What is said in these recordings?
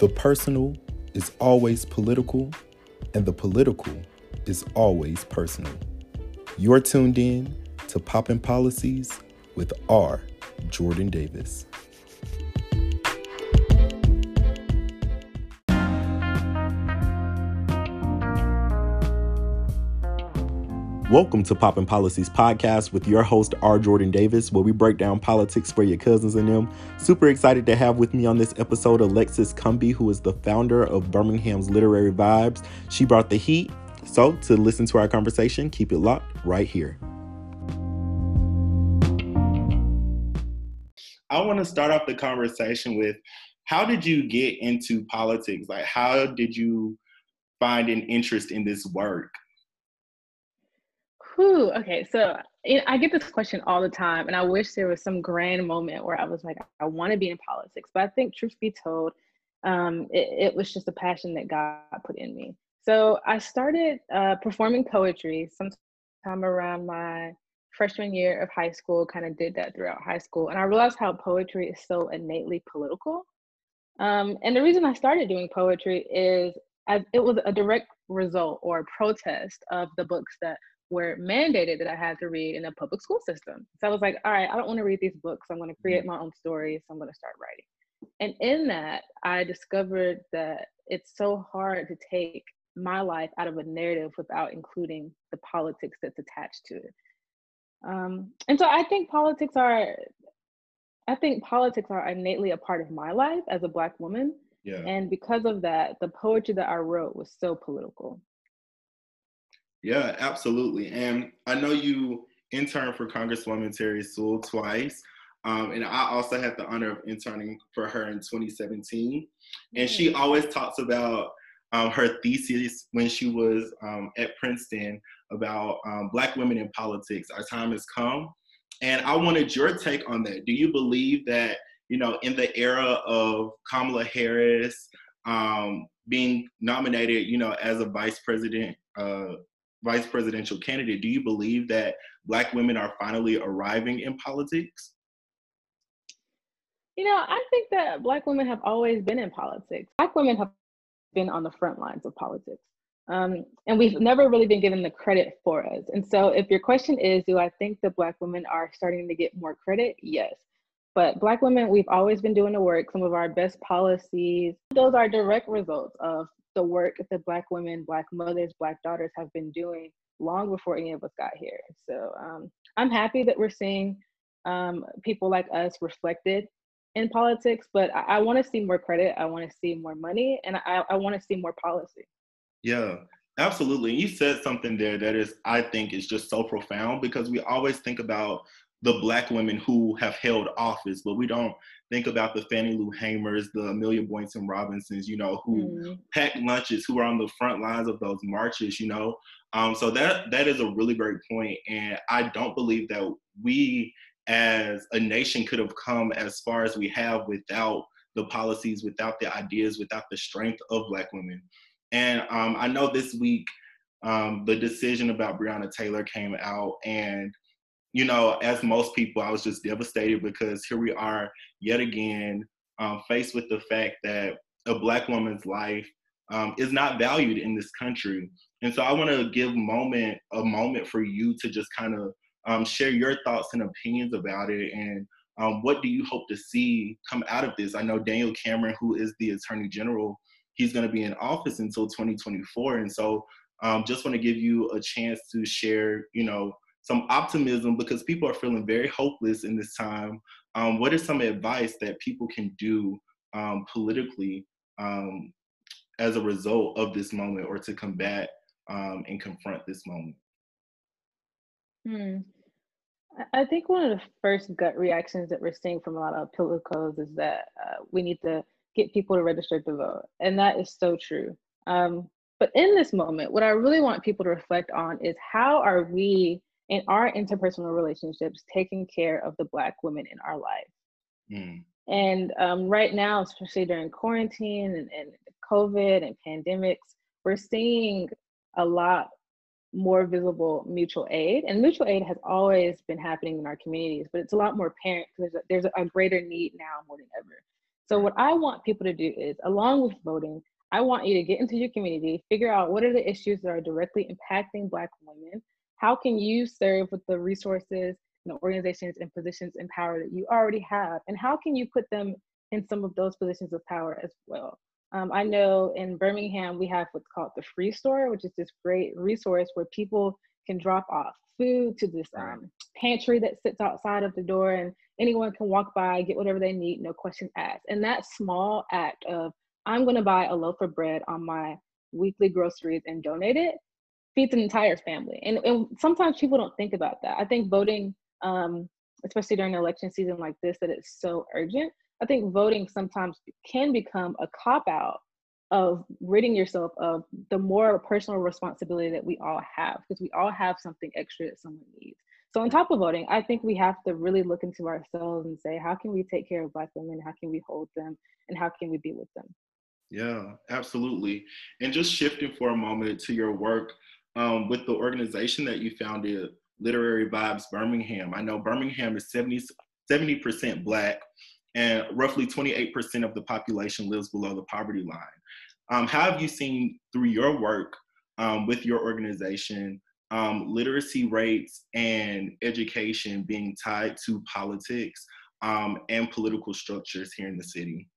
The personal is always political, and the political is always personal. You're tuned in to Poppin' Policies with R. Jordan Davis. Welcome to Poppin' Policies Podcast with your host, R. Jordan Davis, where we break down politics for your cousins and them. Super excited to have with me on this episode Alexus Cumby, who is the founder of Birmingham's Literary Vibes. She brought the heat. So, to listen to our conversation, keep it locked right here. I want to start off the conversation with how did you get into politics? Like, how did you find an interest in this work? Whew, okay, so I get this question all the time, and I wish there was some grand moment where I was like, I want to be in politics. But I think, truth be told, um, it, it, was just a passion that God put in me. So I started uh, performing poetry sometime around my freshman year of high school, kind of did that throughout high school. And I realized how poetry is so innately political. Um, and the reason I started doing poetry is I, it was a direct result or protest of the books that were mandated that I had to read in a public school system. So I was like, all right, I don't want to read these books. I'm going to create mm-hmm. my own stories. So I'm going to start writing. And in that, I discovered that it's so hard to take my life out of a narrative without including the politics that's attached to it. Um, and so I think politics are, I think politics are innately a part of my life as a Black woman. Yeah. And because of that, the poetry that I wrote was so political. Yeah, absolutely. And I know you interned for Congresswoman Terri Sewell twice. Um, and I also had the honor of interning for her in 2017. And she always talks about um, her thesis when she was um, at Princeton about um, Black women in politics. Our time has come. And I wanted your take on that. Do you believe that, you know, in the era of Kamala Harris um, being nominated, you know, as a vice president, uh, vice presidential candidate, do you believe that Black women are finally arriving in politics? You know, I think that Black women have always been in politics. Black women have been on the front lines of politics. Um, and we've never really been given the credit for us. And so, if your question is, do I think that Black women are starting to get more credit? Yes. But Black women, we've always been doing the work. Some of our best policies, those are direct results of the work that Black women, Black mothers, Black daughters have been doing long before any of us got here. So um, I'm happy that we're seeing um, people like us reflected in politics, but I, I want to see more credit. I want to see more money, and I, I want to see more policy. Yeah, absolutely. You said something there that is, I think, is just so profound because we always think about the black women who have held office, but we don't think about the Fannie Lou Hamers, the Amelia Boynton Robinsons, you know, who mm. packed lunches, who are on the front lines of those marches, you know. Um, so that that is a really great point, and I don't believe that we as a nation could have come as far as we have without the policies, without the ideas, without the strength of Black women. And um, I know this week um, the decision about Breonna Taylor came out, and you know, as most people, I was just devastated because here we are yet again um, faced with the fact that a Black woman's life um, is not valued in this country. And so I want to give moment a moment for you to just kind of um, share your thoughts and opinions about it and um, what do you hope to see come out of this? I know Daniel Cameron, who is the Attorney General, he's going to be in office until 2024. And so um, just want to give you a chance to share, you know, some optimism because people are feeling very hopeless in this time. Um, what is some advice that people can do um, politically um, as a result of this moment or to combat um, and confront this moment? Hmm. I think one of the first gut reactions that we're seeing from a lot of politicos is that uh, we need to get people to register to vote. And that is so true. Um, but in this moment, what I really want people to reflect on is how are we in our interpersonal relationships taking care of the black women in our life mm. and um, right now especially during quarantine and, and covid and pandemics we're seeing a lot more visible mutual aid and mutual aid has always been happening in our communities but it's a lot more apparent because there's, there's a greater need now more than ever So what I want people to do is, along with voting, I want you to get into your community, figure out what are the issues that are directly impacting Black women. How can you serve with the resources and the organizations and positions and power that you already have? And how can you put them in some of those positions of power as well? Um, I know in Birmingham, we have what's called the Free Store, which is this great resource where people can drop off food to this um, pantry that sits outside of the door, and anyone can walk by, get whatever they need, no question asked. And that small act of, I'm going to buy a loaf of bread on my weekly groceries and donate it feeds an entire family. And, and sometimes people don't think about that. I think voting, um, especially during election season like this, that it's so urgent. I think voting sometimes can become a cop out of ridding yourself of the more personal responsibility that we all have because we all have something extra that someone needs. So on top of voting, I think we have to really look into ourselves and say, how can we take care of Black women? How can we hold them? And how can we be with them? Yeah, absolutely. And just shifting for a moment to your work um, with the organization that you founded, Literary Vibes Birmingham. I know Birmingham is 70, 70% Black and roughly 28% of the population lives below the poverty line. Um, how have you seen through your work um, with your organization um, literacy rates and education being tied to politics um, and political structures here in the city?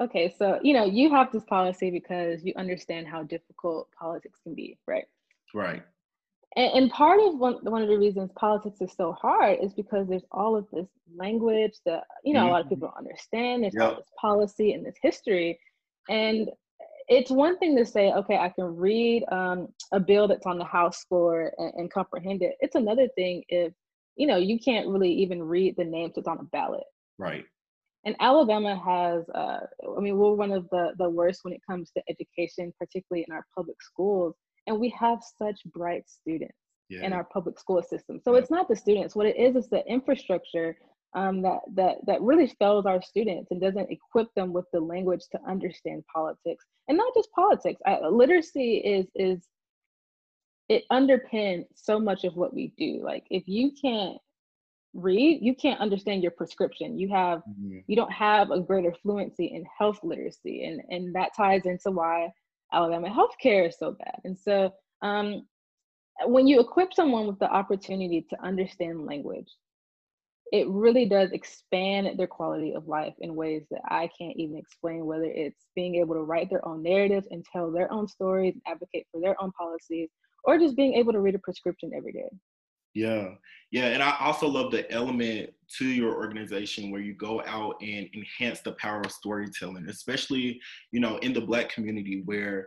Okay, so you know you have this policy because you understand how difficult politics can be, right? Right. And, and part of one, one of the reasons politics is so hard is because there's all of this language that, you know, mm-hmm. a lot of people don't understand. There's yep. all this policy and this history. And it's one thing to say, okay, I can read um, a bill that's on the House floor and, and, comprehend it. It's another thing if, you know, you can't really even read the names that's on a ballot. Right. And Alabama has, uh, I mean, we're one of the, the worst when it comes to education, particularly in our public schools and we have such bright students yeah. in our public school system. So yeah. it's not the students. What it is is the infrastructure um, that that that really fails our students and doesn't equip them with the language to understand politics, and not just politics. I, literacy is is it underpins so much of what we do. Like if you can't read, you can't understand your prescription. You have mm-hmm. you don't have a greater fluency in health literacy, and and that ties into why Alabama healthcare is so bad. And so um, when you equip someone with the opportunity to understand language, it really does expand their quality of life in ways that I can't even explain, whether it's being able to write their own narratives and tell their own stories, advocate for their own policies, or just being able to read a prescription every day. Yeah, yeah, and I also love the element to your organization where you go out and enhance the power of storytelling, especially you know in the Black community where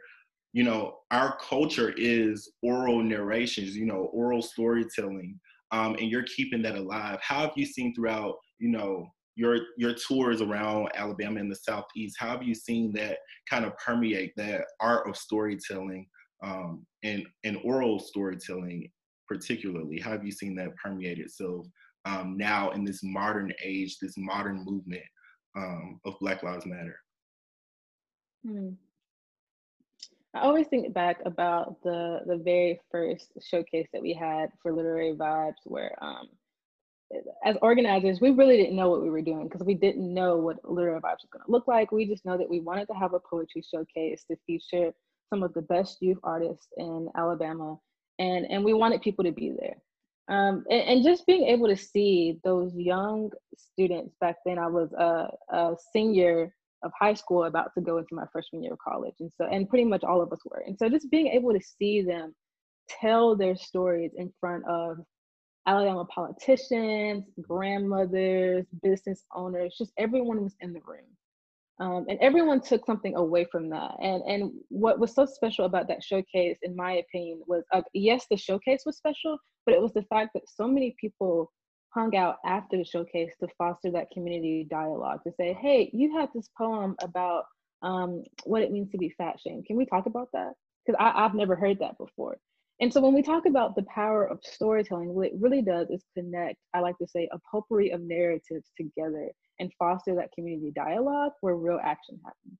you know our culture is oral narrations, you know, oral storytelling, um, and you're keeping that alive. How have you seen throughout you know your your tours around Alabama and the Southeast? How have you seen that kind of permeate that art of storytelling um, and and oral storytelling particularly? How have you seen that permeate itself um, now in this modern age, this modern movement um, of Black Lives Matter? Hmm. I always think back about the the very first showcase that we had for Literary Vibes, where um, as organizers, we really didn't know what we were doing because we didn't know what Literary Vibes was going to look like. We just know that we wanted to have a poetry showcase to feature some of the best youth artists in Alabama and and we wanted people to be there. Um, and, and, just being able to see those young students back then i was a, a, senior of high school about to go into my freshman year of college. And so and pretty much all of us were. And so just being able to see them tell their stories in front of alabama politicians grandmothers business owners just everyone was in the room um, and everyone took something away from that. And and what was so special about that showcase, in my opinion, was uh, yes, the showcase was special, but it was the fact that so many people hung out after the showcase to foster that community dialogue to say, hey, you had this poem about um, what it means to be fat shamed. Can we talk about that? Because I've never heard that before. And so when we talk about the power of storytelling, what it really does is connect, I like to say, a potpourri of narratives together and foster that community dialogue where real action happens.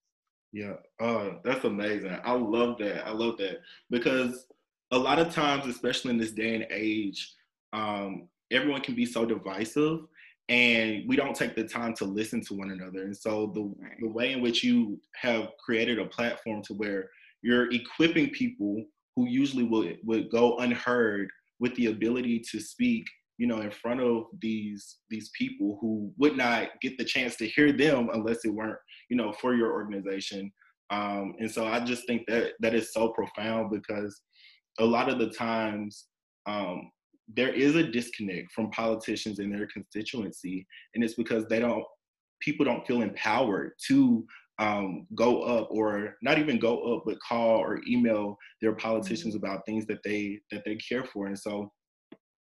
Yeah, uh, that's amazing. I love that. I love that because a lot of times, especially in this day and age, um, everyone can be so divisive. and we don't take the time to listen to one another. And so the, the way in which you have created a platform to where you're equipping people who usually would, would go unheard with the ability to speak you know in front of these these people who would not get the chance to hear them unless it weren't you know for your organization. Um, and so i just think that that is so profound because a lot of the times um, there is a disconnect from politicians and their constituency and it's because they don't people don't feel empowered to um, go up or not even go up but call or email their politicians mm-hmm. about things that they that they care for. And so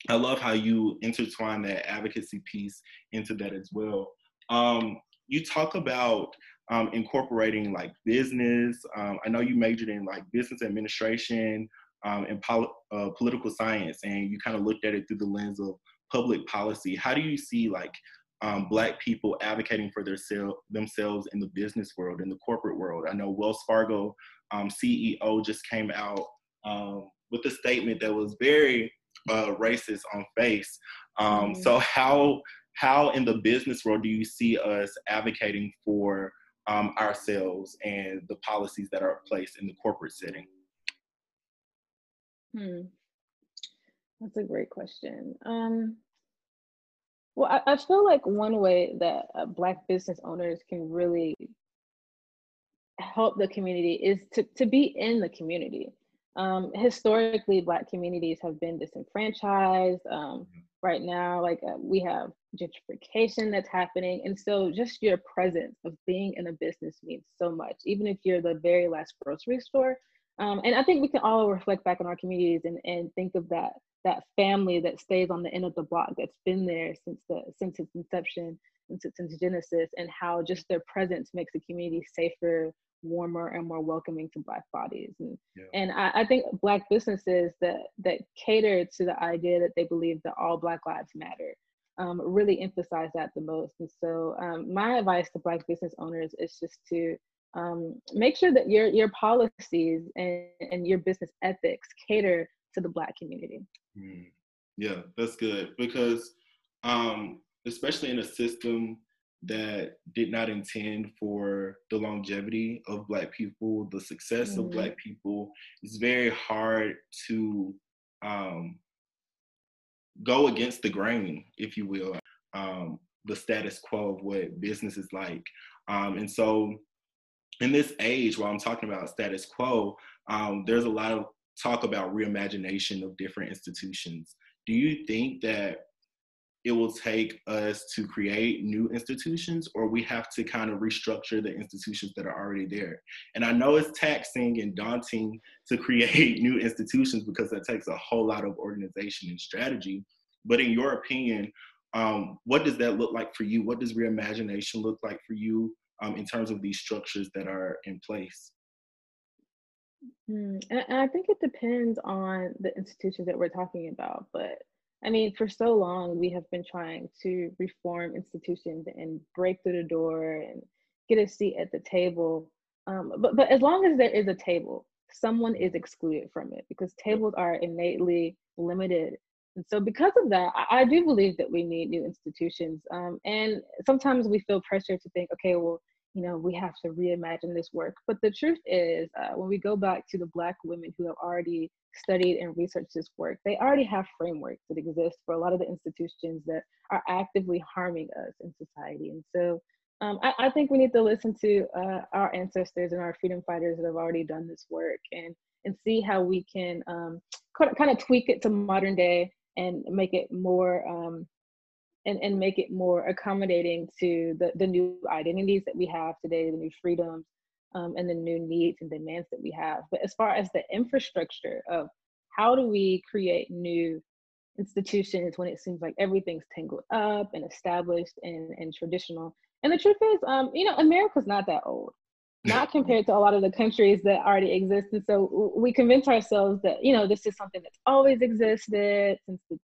i love how you intertwine that advocacy piece into that as well. Um, you talk about um, incorporating like business. Um, i know you majored in like business administration um, and pol- uh, political science and you kind of looked at it through the lens of public policy. How do you see like um, black people advocating for their sel- themselves in the business world, in the corporate world. I know Wells Fargo um, CEO just came out um, with a statement that was very uh, racist on face. Um, mm-hmm. So how how in the business world do you see us advocating for um, ourselves and the policies that are placed in the corporate setting? Hmm. That's a great question. Um, well, I, I feel like one way that uh, Black business owners can really help the community is to, to be in the community. Um, historically, Black communities have been disenfranchised. Um, mm-hmm. right now, like uh, we have gentrification that's happening. And so just your presence of being in a business means so much, even if you're the very last grocery store. Um, and I think we can all reflect back on our communities and, and think of that that family that stays on the end of the block that's been there since the since its inception since its genesis and how just their presence makes the community safer warmer and more welcoming to black bodies and yeah. and I, I, think black businesses that that cater to the idea that they believe that all black lives matter um, really emphasize that the most and so um, my advice to black business owners is just to um, make sure that your your policies and, and your business ethics cater to the black community Mm. Yeah, that's good because, um, especially in a system that did not intend for the longevity of Black people, the success mm-hmm. of Black people, it's very hard to um, go against the grain, if you will, um, the status quo of what business is like. Um, and so, in this age, while I'm talking about status quo, um, there's a lot of talk about reimagination of different institutions. Do you think that it will take us to create new institutions or we have to kind of restructure the institutions that are already there? And i know it's taxing and daunting to create new institutions because that takes a whole lot of organization and strategy. But in your opinion um, what does that look like for you? What does reimagination look like for you um, in terms of these structures that are in place Mm, and I think it depends on the institutions that we're talking about. But I mean, for so long, we have been trying to reform institutions and break through the door and get a seat at the table. Um, but, but as long as there is a table, someone is excluded from it because tables are innately limited. And so, because of that, I, I do believe that we need new institutions. Um, and sometimes we feel pressure to think, okay, well, you know, we have to reimagine this work. But the truth is, uh, when we go back to the Black women who have already studied and researched this work, they already have frameworks that exist for a lot of the institutions that are actively harming us in society. And so um, I, I, think we need to listen to uh, our ancestors and our freedom fighters that have already done this work and, and see how we can um, kind of tweak it to modern day and make it more um, and, and make it more accommodating to the, the new identities that we have today, the new freedoms, um, and the new needs and demands that we have. But as far as the infrastructure of how do we create new institutions when it seems like everything's tangled up and established and, and traditional. And the truth is, um, you know, America's not that old, not compared to a lot of the countries that already exist. And so we convince ourselves that, you know, this is something that's always existed since the, the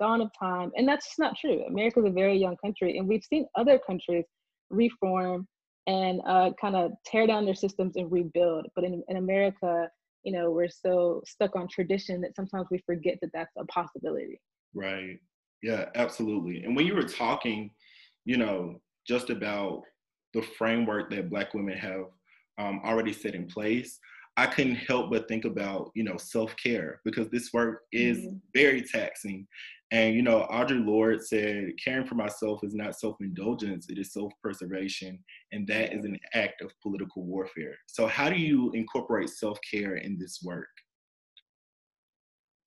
dawn of time. And that's just not true. America is a very young country, and we've seen other countries reform and uh, kind of tear down their systems and rebuild. But in, in America, you know, we're so stuck on tradition that sometimes we forget that that's a possibility. Right. Yeah, absolutely. And when you were talking, you know, just about the framework that Black women have um, already set in place, I couldn't help but think about, you know, self care because this work is mm-hmm. very taxing. And, you know, Audre Lorde said, caring for myself is not self indulgence, it is self preservation. And that is an act of political warfare. So, how do you incorporate self care in this work?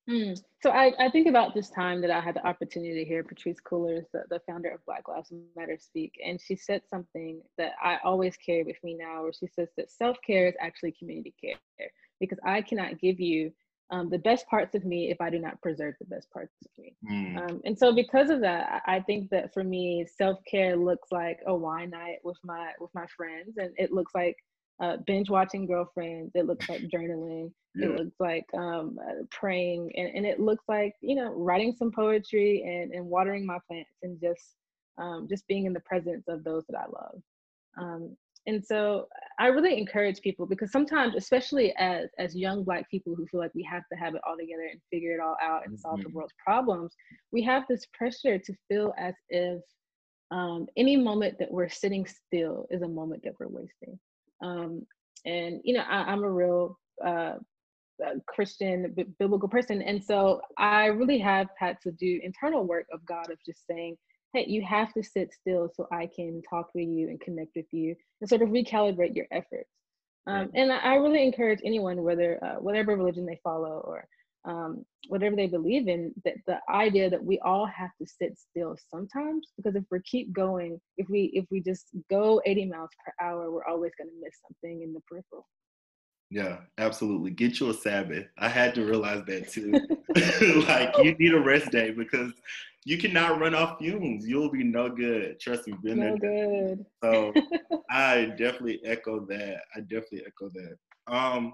Hmm. So I, I think about this time that I had the opportunity to hear Patrisse Cullors, the, the founder of Black Lives Matter, speak. And she said something that I always carry with me now, where she says that self care is actually community care because I cannot give you um, the best parts of me if I do not preserve the best parts of me. Mm. Um, and so because of that, I think that for me, self care looks like a wine night with my with my friends, and it looks like uh, binge watching girlfriends. It looks like journaling. Yeah. It looks like um, uh, praying, and, and it looks like you know writing some poetry and, and watering my plants and just um, just being in the presence of those that I love. Um, and so I really encourage people because sometimes, especially as as young Black people who feel like we have to have it all together and figure it all out and solve mm-hmm. the world's problems, we have this pressure to feel as if um, any moment that we're sitting still is a moment that we're wasting. Um, and you know, I, am a real uh, Christian, b- biblical person, and so I really have had to do internal work of God of just saying, hey, you have to sit still so I can talk with you and connect with you and sort of recalibrate your efforts. Um, and I really encourage anyone, whether uh, whatever religion they follow or whatever they believe in, that the idea that we all have to sit still sometimes, because if we keep going, if we if we just go 80 miles per hour, we're always going to miss something in the peripheral. Yeah, absolutely. Get you a Sabbath. I had to realize that too. like you need a rest day because you cannot run off fumes. You'll be no good. Trust me, been no there. good. So I definitely echo that. I definitely echo that. Um,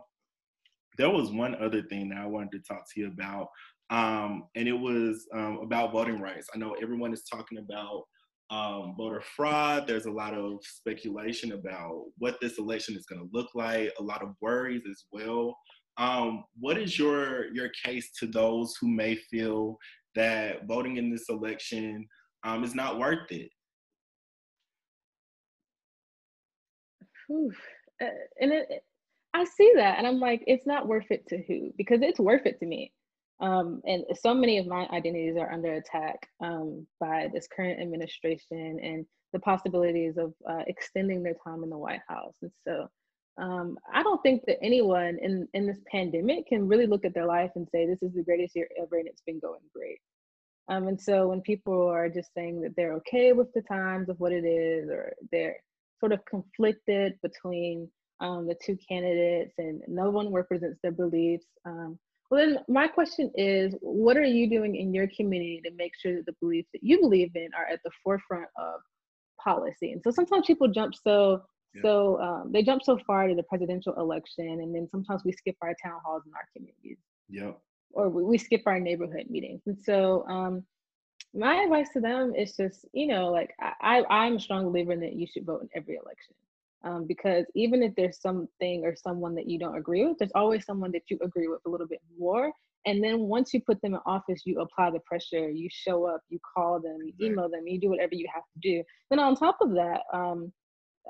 there was one other thing that I wanted to talk to you about, um, and it was um, about voting rights. I know everyone is talking about um, voter fraud. There's a lot of speculation about what this election is going to look like. A lot of worries as well. Um, what is your your case to those who may feel that voting in this election um, is not worth it? Oof. Uh, and it, I see that and I'm like, it's not worth it to who? Because it's worth it to me. Um, and so many of my identities are under attack um, by this current administration and the possibilities of uh, extending their time in the White House. And so um, I don't think that anyone in, in this pandemic can really look at their life and say, this is the greatest year ever and it's been going great. Um, and so when people are just saying that they're okay with the times of what it is, or they're sort of conflicted between um, the two candidates and no one represents their beliefs, um, well, then my question is, what are you doing in your community to make sure that the beliefs that you believe in are at the forefront of policy? And so sometimes people jump so yeah. so um, they jump so far to the presidential election, and then sometimes we skip our town halls in our communities. Yeah. Or we, we skip our neighborhood meetings, and so um, my advice to them is just you know like I I'm a strong believer in that you should vote in every election um, because even if there's something or someone that you don't agree with, there's always someone that you agree with a little bit more. And then once you put them in office, you apply the pressure, you show up, you call them, you email them, you do whatever you have to do. Then on top of that, um,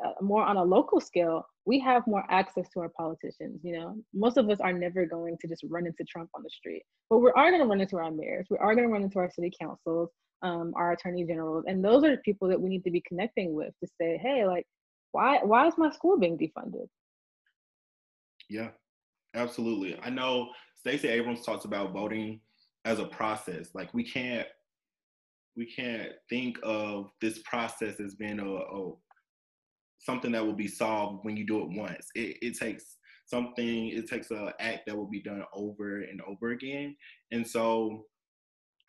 uh, more on a local scale, we have more access to our politicians. You know, most of us are never going to just run into Trump on the street, but we are going to run into our mayors. We are going to run into our city councils, um, our attorney generals, and those are the people that we need to be connecting with to say, hey, like why why is my school being defunded? Yeah, absolutely. I know Stacey Abrams talks about voting as a process. Like we can't we can't think of this process as being a, a something that will be solved when you do it once. It, it takes something. It takes an act that will be done over and over again. And so,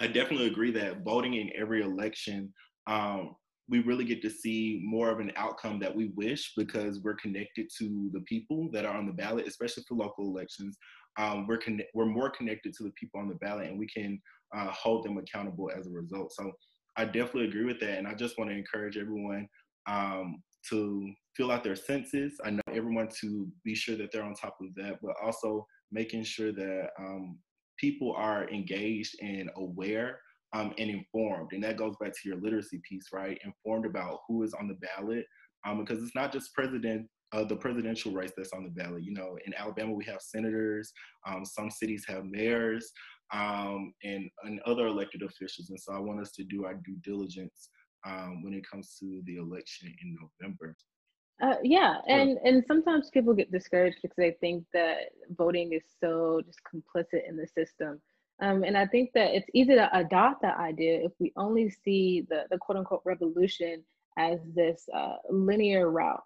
I definitely agree that voting in every election um, we really get to see more of an outcome that we wish because we're connected to the people that are on the ballot, especially for local elections. Um, we're we're more connected to the people on the ballot, and we can uh, hold them accountable as a result. So I definitely agree with that, and I just want to encourage everyone um, to fill out their census. I know everyone to be sure that they're on top of that, but also making sure that um, people are engaged and aware um, and informed. And that goes back to your literacy piece, right? Informed about who is on the ballot, um, because it's not just president. Uh, the presidential race that's on the ballot. You know, in Alabama we have senators. Um, some cities have mayors um, and, and other elected officials. And so I want us to do our due diligence um, when it comes to the election in November. Uh, yeah, and and sometimes people get discouraged because they think that voting is so just complicit in the system. Um, and I think that it's easy to adopt that idea if we only see the the quote unquote revolution as this uh, linear route.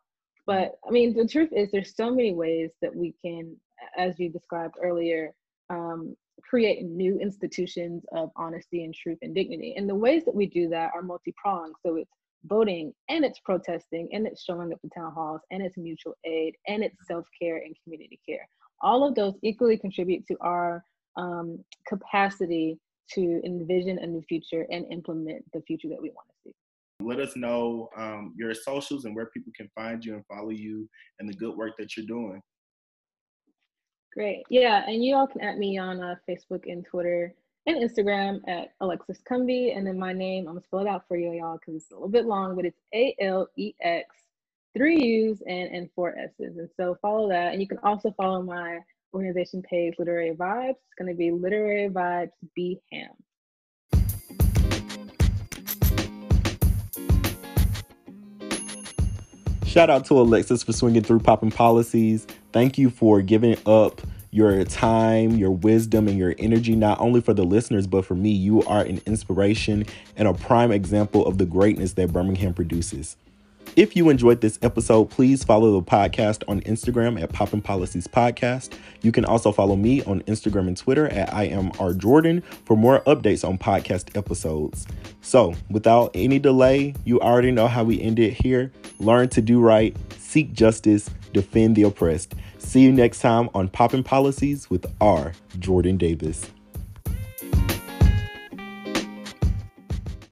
But I mean, the truth is, there's so many ways that we can, as you described earlier, um, create new institutions of honesty and truth and dignity. And the ways that we do that are multi pronged. So it's voting and it's protesting and it's showing up to town halls and it's mutual aid and it's self-care and community care all of those equally contribute to our um, capacity to envision a new future and implement the future that we want to see let us know um, your socials and where people can find you and follow you and the good work that you're doing great yeah and you all can add me on uh, facebook and twitter and Instagram at Alexus Cumby. And then my name, I'm gonna spell it out for you, y'all, because it's a little bit long, but it's A L E X, three U's and, and four S's. And so follow that. And you can also follow my organization page, Literary Vibes. It's gonna be Literary Vibes B Ham. Shout out to Alexus for swinging through Poppin' Policies. Thank you for giving up your time, your wisdom, and your energy, not only for the listeners, but for me. You are an inspiration and a prime example of the greatness that Birmingham produces. If you enjoyed this episode, please follow the podcast on Instagram at Poppin' Policies Podcast. You can also follow me on Instagram and Twitter at I am R Jordan for more updates on podcast episodes. So, without any delay, you already know how we end it here. Learn to do right, seek justice, defend the oppressed. See you next time on Poppin' Policies with R. Jordan Davis.